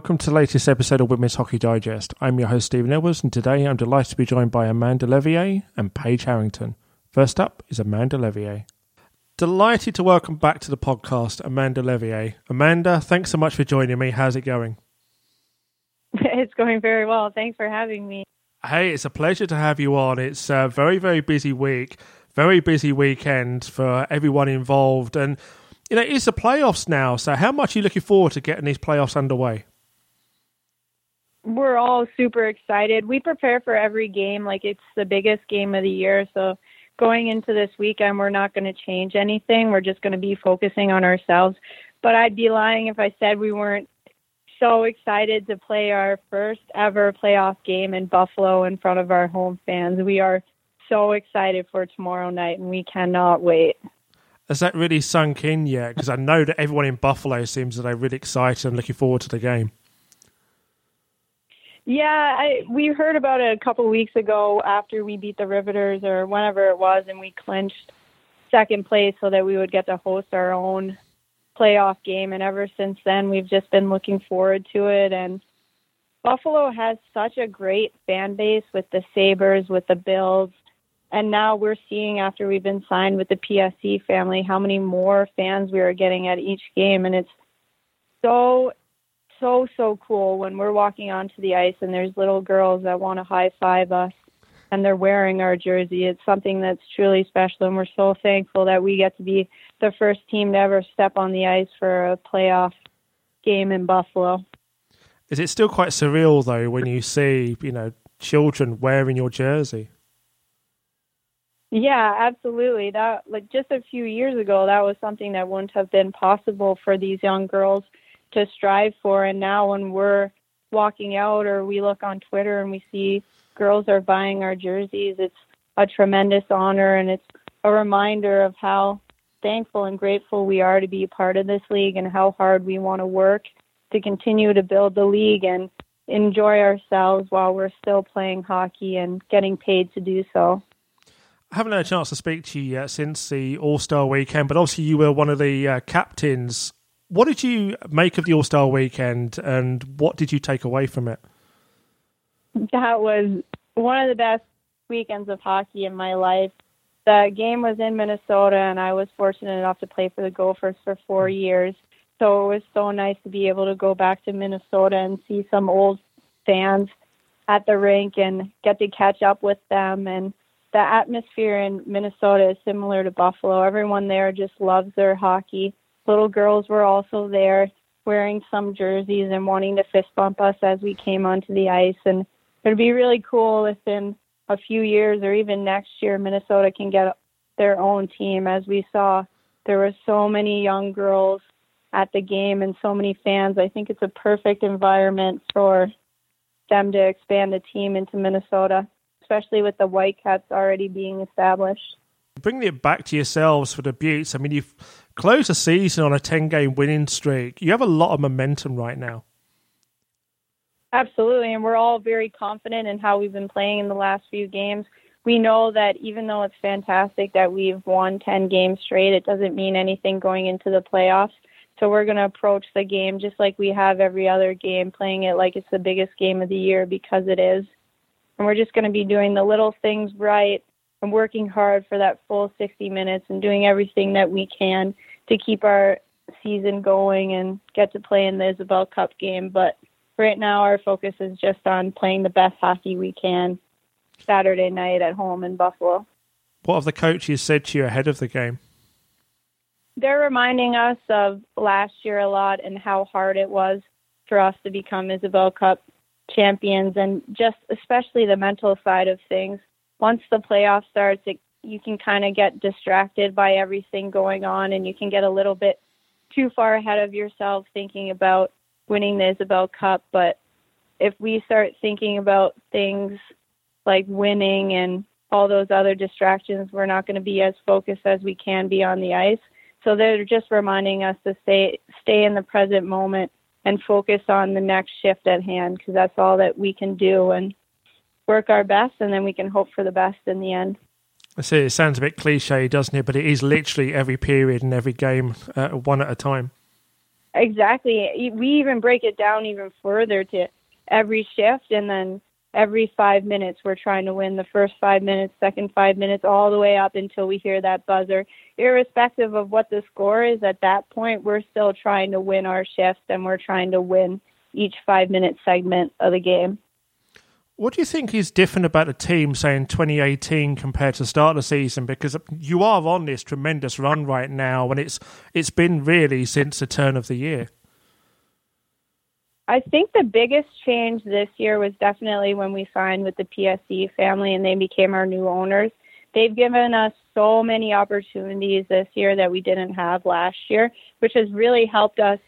Welcome to the latest episode of Women's Hockey Digest. I'm your host, Stephen Edwards, and today I'm delighted to be joined by Amanda Leveille and Paige Harrington. First up is Amanda Leveille. Delighted to welcome back to the podcast Amanda Leveille. Amanda, thanks so much for joining me. How's it going? It's going very well. Thanks for having me. Hey, it's a pleasure to have you on. It's a very, very busy week, very busy weekend for everyone involved. And, you know, it's the playoffs now. So, how much are you looking forward to getting these playoffs underway? We're all super excited. We prepare for every game like it's the biggest game of the year. So, going into this weekend, we're not going to change anything. We're just going to be focusing on ourselves. But I'd be lying if I said we weren't so excited to play our first ever playoff game in Buffalo in front of our home fans. We are so excited for tomorrow night and we cannot wait. Has that really sunk in yet? Because I know that everyone in Buffalo seems that they're really excited and looking forward to the game. Yeah, I, we heard about it a couple weeks ago after we beat the Riveters or whenever it was, and we clinched second place so that we would get to host our own playoff game. And ever since then, we've just been looking forward to it. And Buffalo has such a great fan base with the Sabres, with the Bills. And now we're seeing after we've been signed with the PSE family how many more fans we are getting at each game. And it's so, so, so cool when we're walking onto the ice and there's little girls that want to high five us and they're wearing our jersey. It's something that's truly special, and we're so thankful that we get to be the first team to ever step on the ice for a playoff game in Buffalo. Is it still quite surreal though when you see, you know, children wearing your jersey? Yeah, absolutely. That like just a few years ago, that was something that wouldn't have been possible for these young girls to strive for. And now, when we're walking out or we look on Twitter and we see girls are buying our jerseys, it's a tremendous honor and it's a reminder of how thankful and grateful we are to be part of this league and how hard we want to work to continue to build the league and enjoy ourselves while we're still playing hockey and getting paid to do so. I haven't had a chance to speak to you yet since the All Star weekend, but obviously you were one of the uh, captains. What did you make of the All Star weekend and what did you take away from it? That was one of the best weekends of hockey in my life. The game was in Minnesota, and I was fortunate enough to play for the Gophers for four years. So it was so nice to be able to go back to Minnesota and see some old fans at the rink and get to catch up with them. And the atmosphere in Minnesota is similar to Buffalo. Everyone there just loves their hockey. Little girls were also there wearing some jerseys and wanting to fist bump us as we came onto the ice. And it'd be really cool if in a few years or even next year Minnesota can get their own team. As we saw, there were so many young girls at the game and so many fans. I think it's a perfect environment for them to expand the team into Minnesota, especially with the Whitecaps already being established. Bringing it back to yourselves for the Beauts, I mean, you've closed the season on a 10 game winning streak. You have a lot of momentum right now. Absolutely, and we're all very confident in how we've been playing in the last few games. We know that even though it's fantastic that we've won 10 games straight, it doesn't mean anything going into the playoffs. So we're going to approach the game just like we have every other game, playing it like it's the biggest game of the year because it is. And we're just going to be doing the little things right and working hard for that full 60 minutes and doing everything that we can to keep our season going and get to play in the Isobel Cup game. But right now our focus is just on playing the best hockey we can Saturday night at home in Buffalo. What have the coaches said to you ahead of the game? They're reminding us of last year a lot and how hard it was for us to become Isobel Cup champions and just especially the mental side of things. Once the playoff starts, it, you can kind of get distracted by everything going on and you can get a little bit too far ahead of yourself thinking about winning the Isobel Cup, but if we start thinking about things like winning and all those other distractions, we're not going to be as focused as we can be on the ice. So they're just reminding us to stay stay in the present moment and focus on the next shift at hand because that's all that we can do and work our best, and then we can hope for the best in the end. I see. It sounds a bit cliche, doesn't it? But it is literally every period and every game, uh, one at a time. Exactly. We even break it down even further to every shift, and then every five minutes we're trying to win the first five minutes, second five minutes, all the way up until we hear that buzzer. Irrespective of what the score is at that point, we're still trying to win our shifts and we're trying to win each five minute segment of the game. What do you think is different about the team, say in 2018 compared to the start of the season? Because you are on this tremendous run right now, and it's it's been really since the turn of the year. I think the biggest change this year was definitely when we signed with the PSE family and they became our new owners. They've given us so many opportunities this year that we didn't have last year, which has really helped us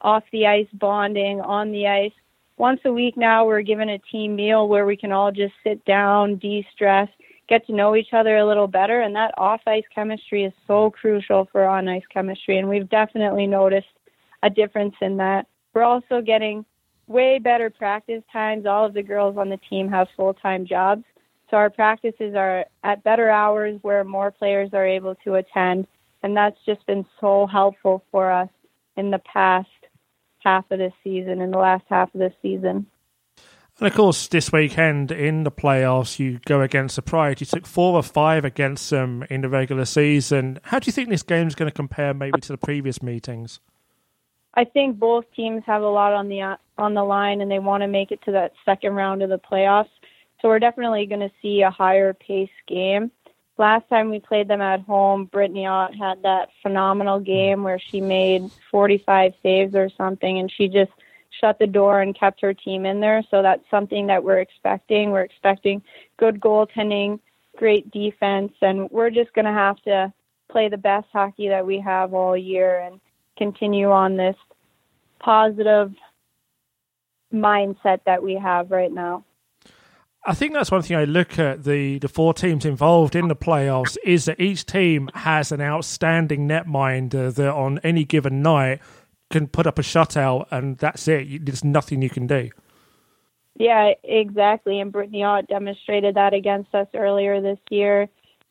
off the ice bonding, on the ice once a week now we're given a team meal where we can all just sit down, de-stress, get to know each other a little better and that off-ice chemistry is so crucial for on-ice chemistry and we've definitely noticed a difference in that. We're also getting way better practice times. All of the girls on the team have full-time jobs. So our practices are at better hours where more players are able to attend and that's just been so helpful for us in the past half of this season, in the last half of this season. And of course, this weekend in the playoffs, you go against the Pride. You took four or five against them in the regular season. How do you think this game is going to compare maybe to the previous meetings? I think both teams have a lot on the on the line, and they want to make it to that second round of the playoffs. So we're definitely going to see a higher pace game last time we played them at home, Brittany Ott had that phenomenal game where she made 45 saves or something, and she just shut the door and kept her team in there. So that's something that we're expecting. We're expecting good goaltending, great defense, and we're just going to have to play the best hockey that we have all year and continue on this positive mindset that we have right now. I think that's one thing I look at the, the four teams involved in the playoffs is that each team has an outstanding netminder that on any given night can put up a shutout and that's it. There's nothing you can do. Yeah, exactly. And Brittany Ott demonstrated that against us earlier this year.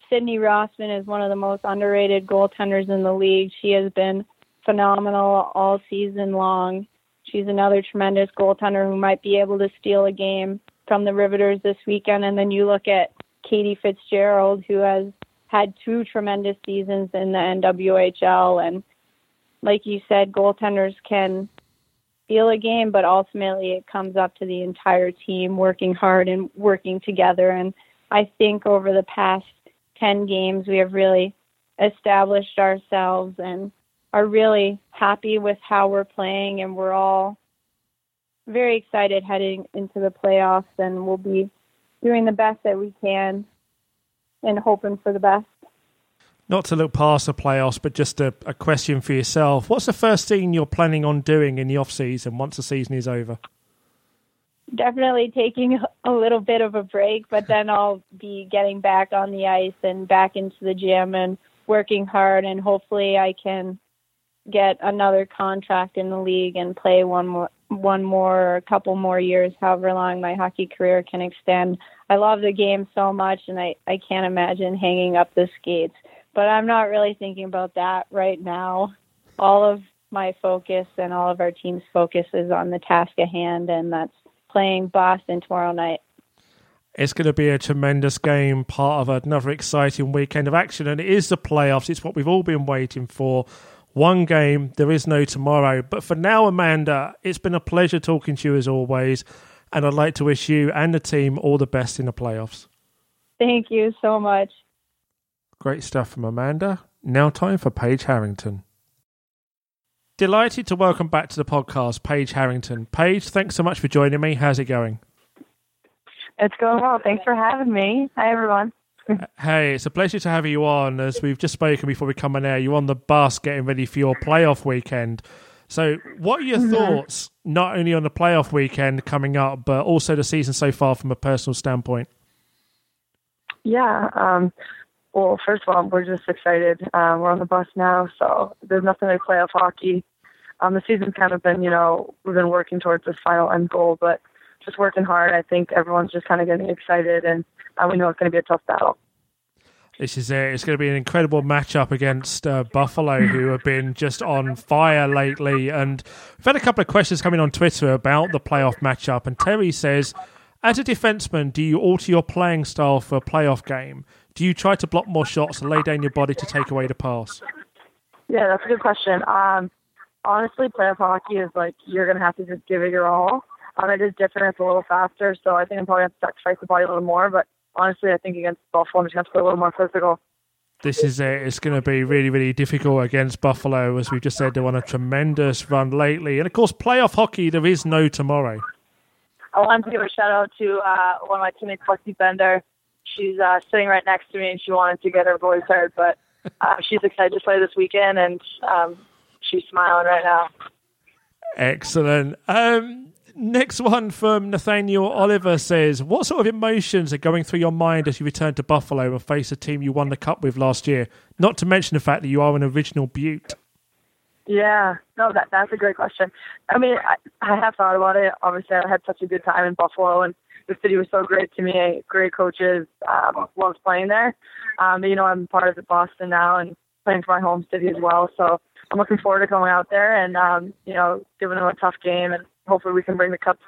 Sydney Rossman is one of the most underrated goaltenders in the league. She has been phenomenal all season long. She's another tremendous goaltender who might be able to steal a game from the Riveters this weekend. And then you look at Katie Fitzgerald, who has had two tremendous seasons in the NWHL. And like you said, goaltenders can steal a game, but ultimately it comes up to the entire team working hard and working together. And I think over the past 10 games, we have really established ourselves and are really happy with how we're playing, and we're all very excited heading into the playoffs, and we'll be doing the best that we can and hoping for the best. Not to look past the playoffs, but just a, a question for yourself. What's the first thing you're planning on doing in the off season once the season is over? Definitely taking a little bit of a break, but then I'll be getting back on the ice and back into the gym and working hard, and hopefully I can get another contract in the league and play one more one more a couple more years, however long my hockey career can extend. I love the game so much and I, I can't imagine hanging up the skates. But I'm not really thinking about that right now. All of my focus and all of our team's focus is on the task at hand and that's playing Boston tomorrow night. It's going to be a tremendous game, part of another exciting weekend of action, and it is the playoffs. It's what we've all been waiting for one game. There is no tomorrow. But for now, Amanda, it's been a pleasure talking to you as always. And I'd like to wish you and the team all the best in the playoffs. Thank you so much. Great stuff from Amanda. Now, time for Paige Harrington. Delighted to welcome back to the podcast Paige Harrington. Paige, thanks so much for joining me. How's it going? It's going well. Thanks for having me. Hi, everyone. Hey, it's a pleasure to have you on. As we've just spoken before we come on air, you're on the bus getting ready for your playoff weekend. So, what are your mm-hmm. thoughts, not only on the playoff weekend coming up, but also the season so far from a personal standpoint? Yeah. Um, well, first of all, we're just excited. Um, we're on the bus now, so there's nothing like playoff hockey. Um, the season's kind of been, you know, we've been working towards this final end goal, but just working hard. I think everyone's just kind of getting excited, and uh, we know it's going to be a tough battle. This is it. It's going to be an incredible matchup against uh, Buffalo, who have been just on fire lately. And we've had a couple of questions coming on Twitter about the playoff matchup. And Terry says, as a defenseman, do you alter your playing style for a playoff game? Do you try to block more shots and lay down your body to take away the pass? Yeah, that's a good question. Um, honestly, playoff hockey is like you're going to have to just give it your all. Um, it is different. It's a little faster, so I think I'm probably going to sacrifice the body a little more. But honestly, I think against Buffalo, I'm just going to play a little more physical. This is it. It's going to be really, really difficult against Buffalo. As we've just said, they're on a tremendous run lately. And of course, playoff hockey, there is no tomorrow. I want to give a shout out to uh, one of my teammates, Lexi Bender. She's uh, sitting right next to me, and she wanted to get her voice heard, but uh, she's excited to play this weekend, and um, she's smiling right now. Excellent. Um, Next one from Nathaniel Oliver says, What sort of emotions are going through your mind as you return to Buffalo and face a team you won the cup with last year? Not to mention the fact that you are an original Beaut. Yeah, no, that that's a great question. I mean, I, I have thought about it. Obviously, I had such a good time in Buffalo, and the city was so great to me. Great coaches, um, loved playing there. Um, but, you know, I'm part of the Boston now and playing for my home city as well. So I'm looking forward to going out there and um, you know giving them a tough game and hopefully we can bring the cup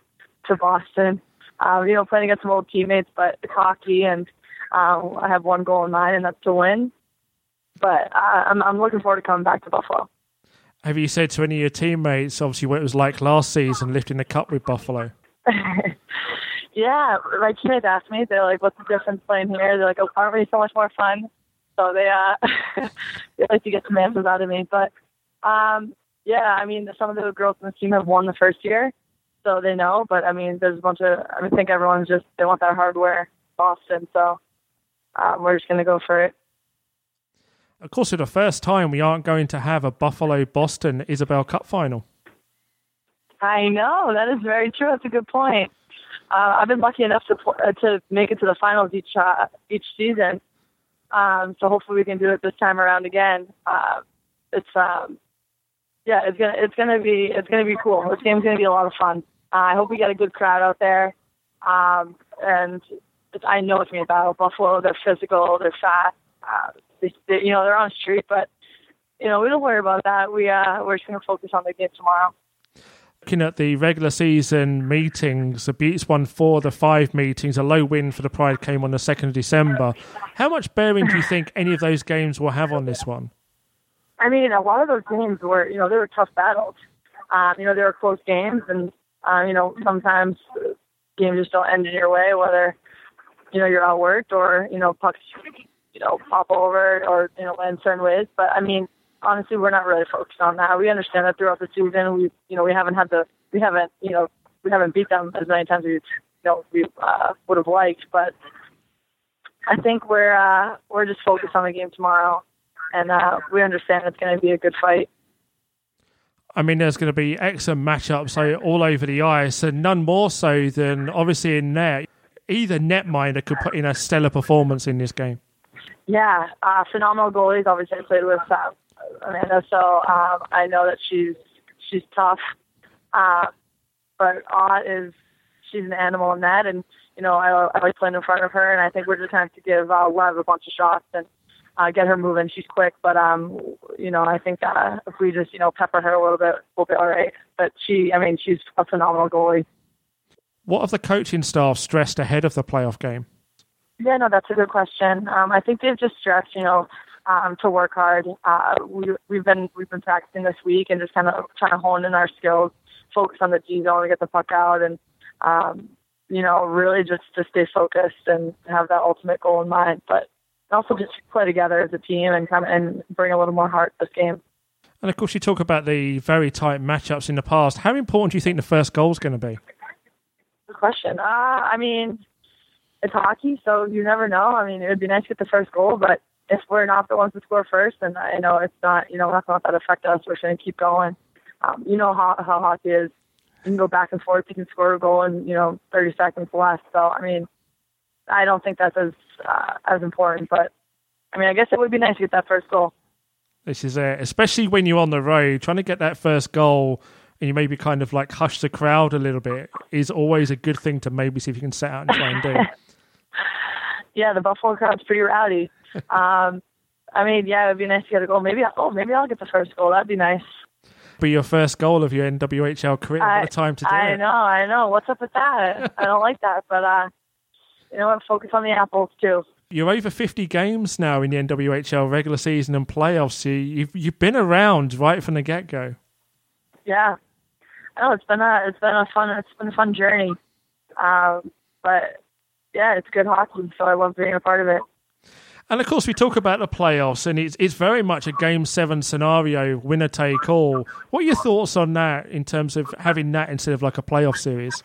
to Boston. Um, you know, playing against some old teammates, but it's hockey, and um, I have one goal in mind, and that's to win. But uh, I'm, I'm looking forward to coming back to Buffalo. Have you said to any of your teammates, obviously, what it was like last season lifting the cup with Buffalo? yeah, my teammates asked me, they're like, what's the difference playing here? They're like, oh, aren't we so much more fun? So they, uh, they like to get some answers out of me. But um, yeah, I mean, some of the girls in the team have won the first year, so they know. But I mean, there's a bunch of. I think everyone's just they want that hardware, Boston. So um, we're just gonna go for it. Of course, for the first time, we aren't going to have a Buffalo Boston Isobel Cup final. I know that is very true. That's a good point. Uh, I've been lucky enough to uh, to make it to the finals each uh, each season, um, so hopefully we can do it this time around again. Uh, it's um, yeah, it's gonna it's gonna be it's gonna be cool. This game's gonna be a lot of fun. Uh, I hope we get a good crowd out there, um, and I know it's gonna be battle. Buffalo, they're physical, they're fast. Uh, they, they, you know, they're on the street, but you know, we don't worry about that. We uh, we're just gonna focus on the game tomorrow. Looking at the regular season meetings, the Beauts won four of the five meetings. A low win for the Pride came on the second of December. How much bearing do you think any of those games will have on this one? I mean, a lot of those games were, you know, they were tough battles. Um, you know, they were close games, and um, you know, sometimes games just don't end in your way, whether you know you're outworked or you know pucks, you know, pop over or you know land certain ways. But I mean, honestly, we're not really focused on that. We understand that throughout the season, we, you know, we haven't had the, we haven't, you know, we haven't beat them as many times as we, you know, we uh, would have liked. But I think we're uh, we're just focused on the game tomorrow and uh, we understand it's going to be a good fight. I mean, there's going to be excellent matchups all over the ice, and none more so than obviously in net. Either netminder could put in a stellar performance in this game. Yeah, uh, phenomenal goalies. Obviously, I played with uh, Amanda, so um, I know that she's she's tough. Uh, but Ott is she's an animal in that, and you know I, I like playing in front of her, and I think we're just going to have to give uh, Lev a bunch of shots and uh, get her moving. She's quick, but um, you know, I think uh, if we just you know pepper her a little bit, we'll be all right. But she, I mean, she's a phenomenal goalie. What have the coaching staff stressed ahead of the playoff game? Yeah, no, that's a good question. Um, I think they've just stressed, you know, um, to work hard. Uh, we, we've been we've been practicing this week and just kind of trying to hone in our skills, focus on the D zone get the puck out, and um, you know, really just to stay focused and have that ultimate goal in mind. But also just play together as a team and come and bring a little more heart to this game. And of course, you talk about the very tight matchups in the past. How important do you think the first goal is going to be? Good question. Uh, I mean, it's hockey, so you never know. I mean, it would be nice to get the first goal, but if we're not the ones to score first, then I know it's not, you know, we're not going to let that affect us. We're going to keep going. Um, you know how, how hockey is. You can go back and forth. You can score a goal in, you know, 30 seconds less. So, I mean, I don't think that's as uh, as important. But I mean, I guess it would be nice to get that first goal. This is it, especially when you're on the road, trying to get that first goal, and you maybe kind of like hush the crowd a little bit is always a good thing to maybe see if you can set out and try and do. yeah, the Buffalo crowd's pretty rowdy. um, I mean, yeah, it'd be nice to get a goal. Maybe, oh, maybe I'll get the first goal. That'd be nice. Be your first goal of your NWHL career. I, what a time to do I it. know, I know. What's up with that? I don't like that, but uh, you know what? Focus on the apples too. You're over 50 games now in the NWHL regular season and playoffs. So you've you've been around right from the get go. Yeah. Oh, it's been a it's been a fun it's been a fun journey. Um, but yeah, it's good hockey, so I love being a part of it. And of course, we talk about the playoffs, and it's it's very much a game seven scenario, winner take all. What are your thoughts on that in terms of having that instead of like a playoff series?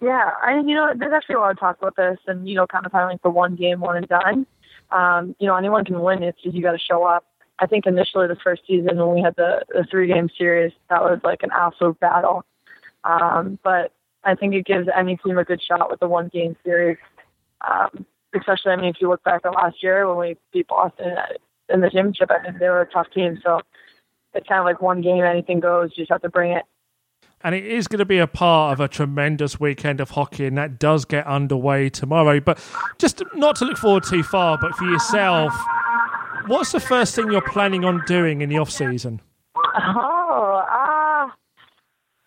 Yeah, I you know there's actually a lot of talk about this, and you know, kind of like the one game, one and done. Um, you know, anyone can win. It's just you got to show up. I think initially the first season when we had the, the three game series, that was like an absolute battle. Um, but I think it gives any team a good shot with the one game series. Um, especially, I mean, if you look back at last year when we beat Boston in the championship, I think they were a tough team. So it's kind of like one game, anything goes. You just have to bring it. And it is going to be a part of a tremendous weekend of hockey, and that does get underway tomorrow. But just not to look forward too far, but for yourself, what's the first thing you're planning on doing in the off season? Oh, uh,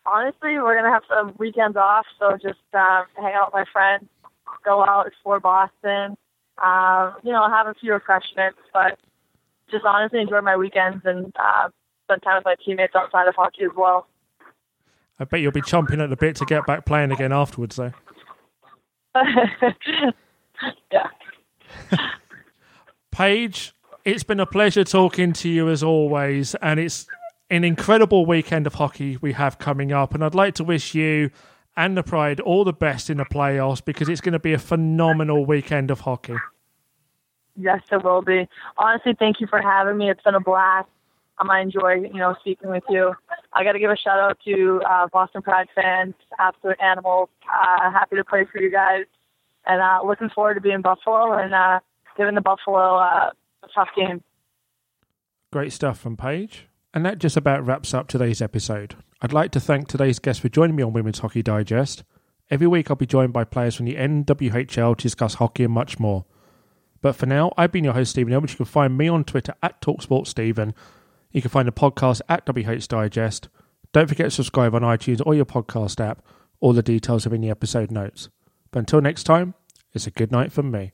honestly, we're gonna have some weekends off, so just um, hang out with my friends, go out, explore Boston, um, you know, have a few refreshments, but just honestly enjoy my weekends and uh, spend time with my teammates outside of hockey as well. I bet you'll be chomping at the bit to get back playing again afterwards, though. yeah. Paige, it's been a pleasure talking to you as always, and it's an incredible weekend of hockey we have coming up. And I'd like to wish you and the Pride all the best in the playoffs because it's going to be a phenomenal weekend of hockey. Yes, it will be. Honestly, thank you for having me. It's been a blast. Um, I enjoy, you know, speaking with you. I got to give a shout out to uh, Boston Pride fans, absolute animals. Uh, happy to play for you guys, and uh, looking forward to being Buffalo and uh, giving the Buffalo uh, a tough game. Great stuff from Paige. And that just about wraps up today's episode. I'd like to thank today's guest for joining me on Women's Hockey Digest. Every week I'll be joined by players from the NWHL to discuss hockey and much more. But for now, I've been your host, Stephen Elbridge. You can find me on Twitter at TalkSportStephen. You can find the podcast at WH Digest. Don't forget to subscribe on iTunes or your podcast app. All the details are in the episode notes. But until next time, it's a good night from me.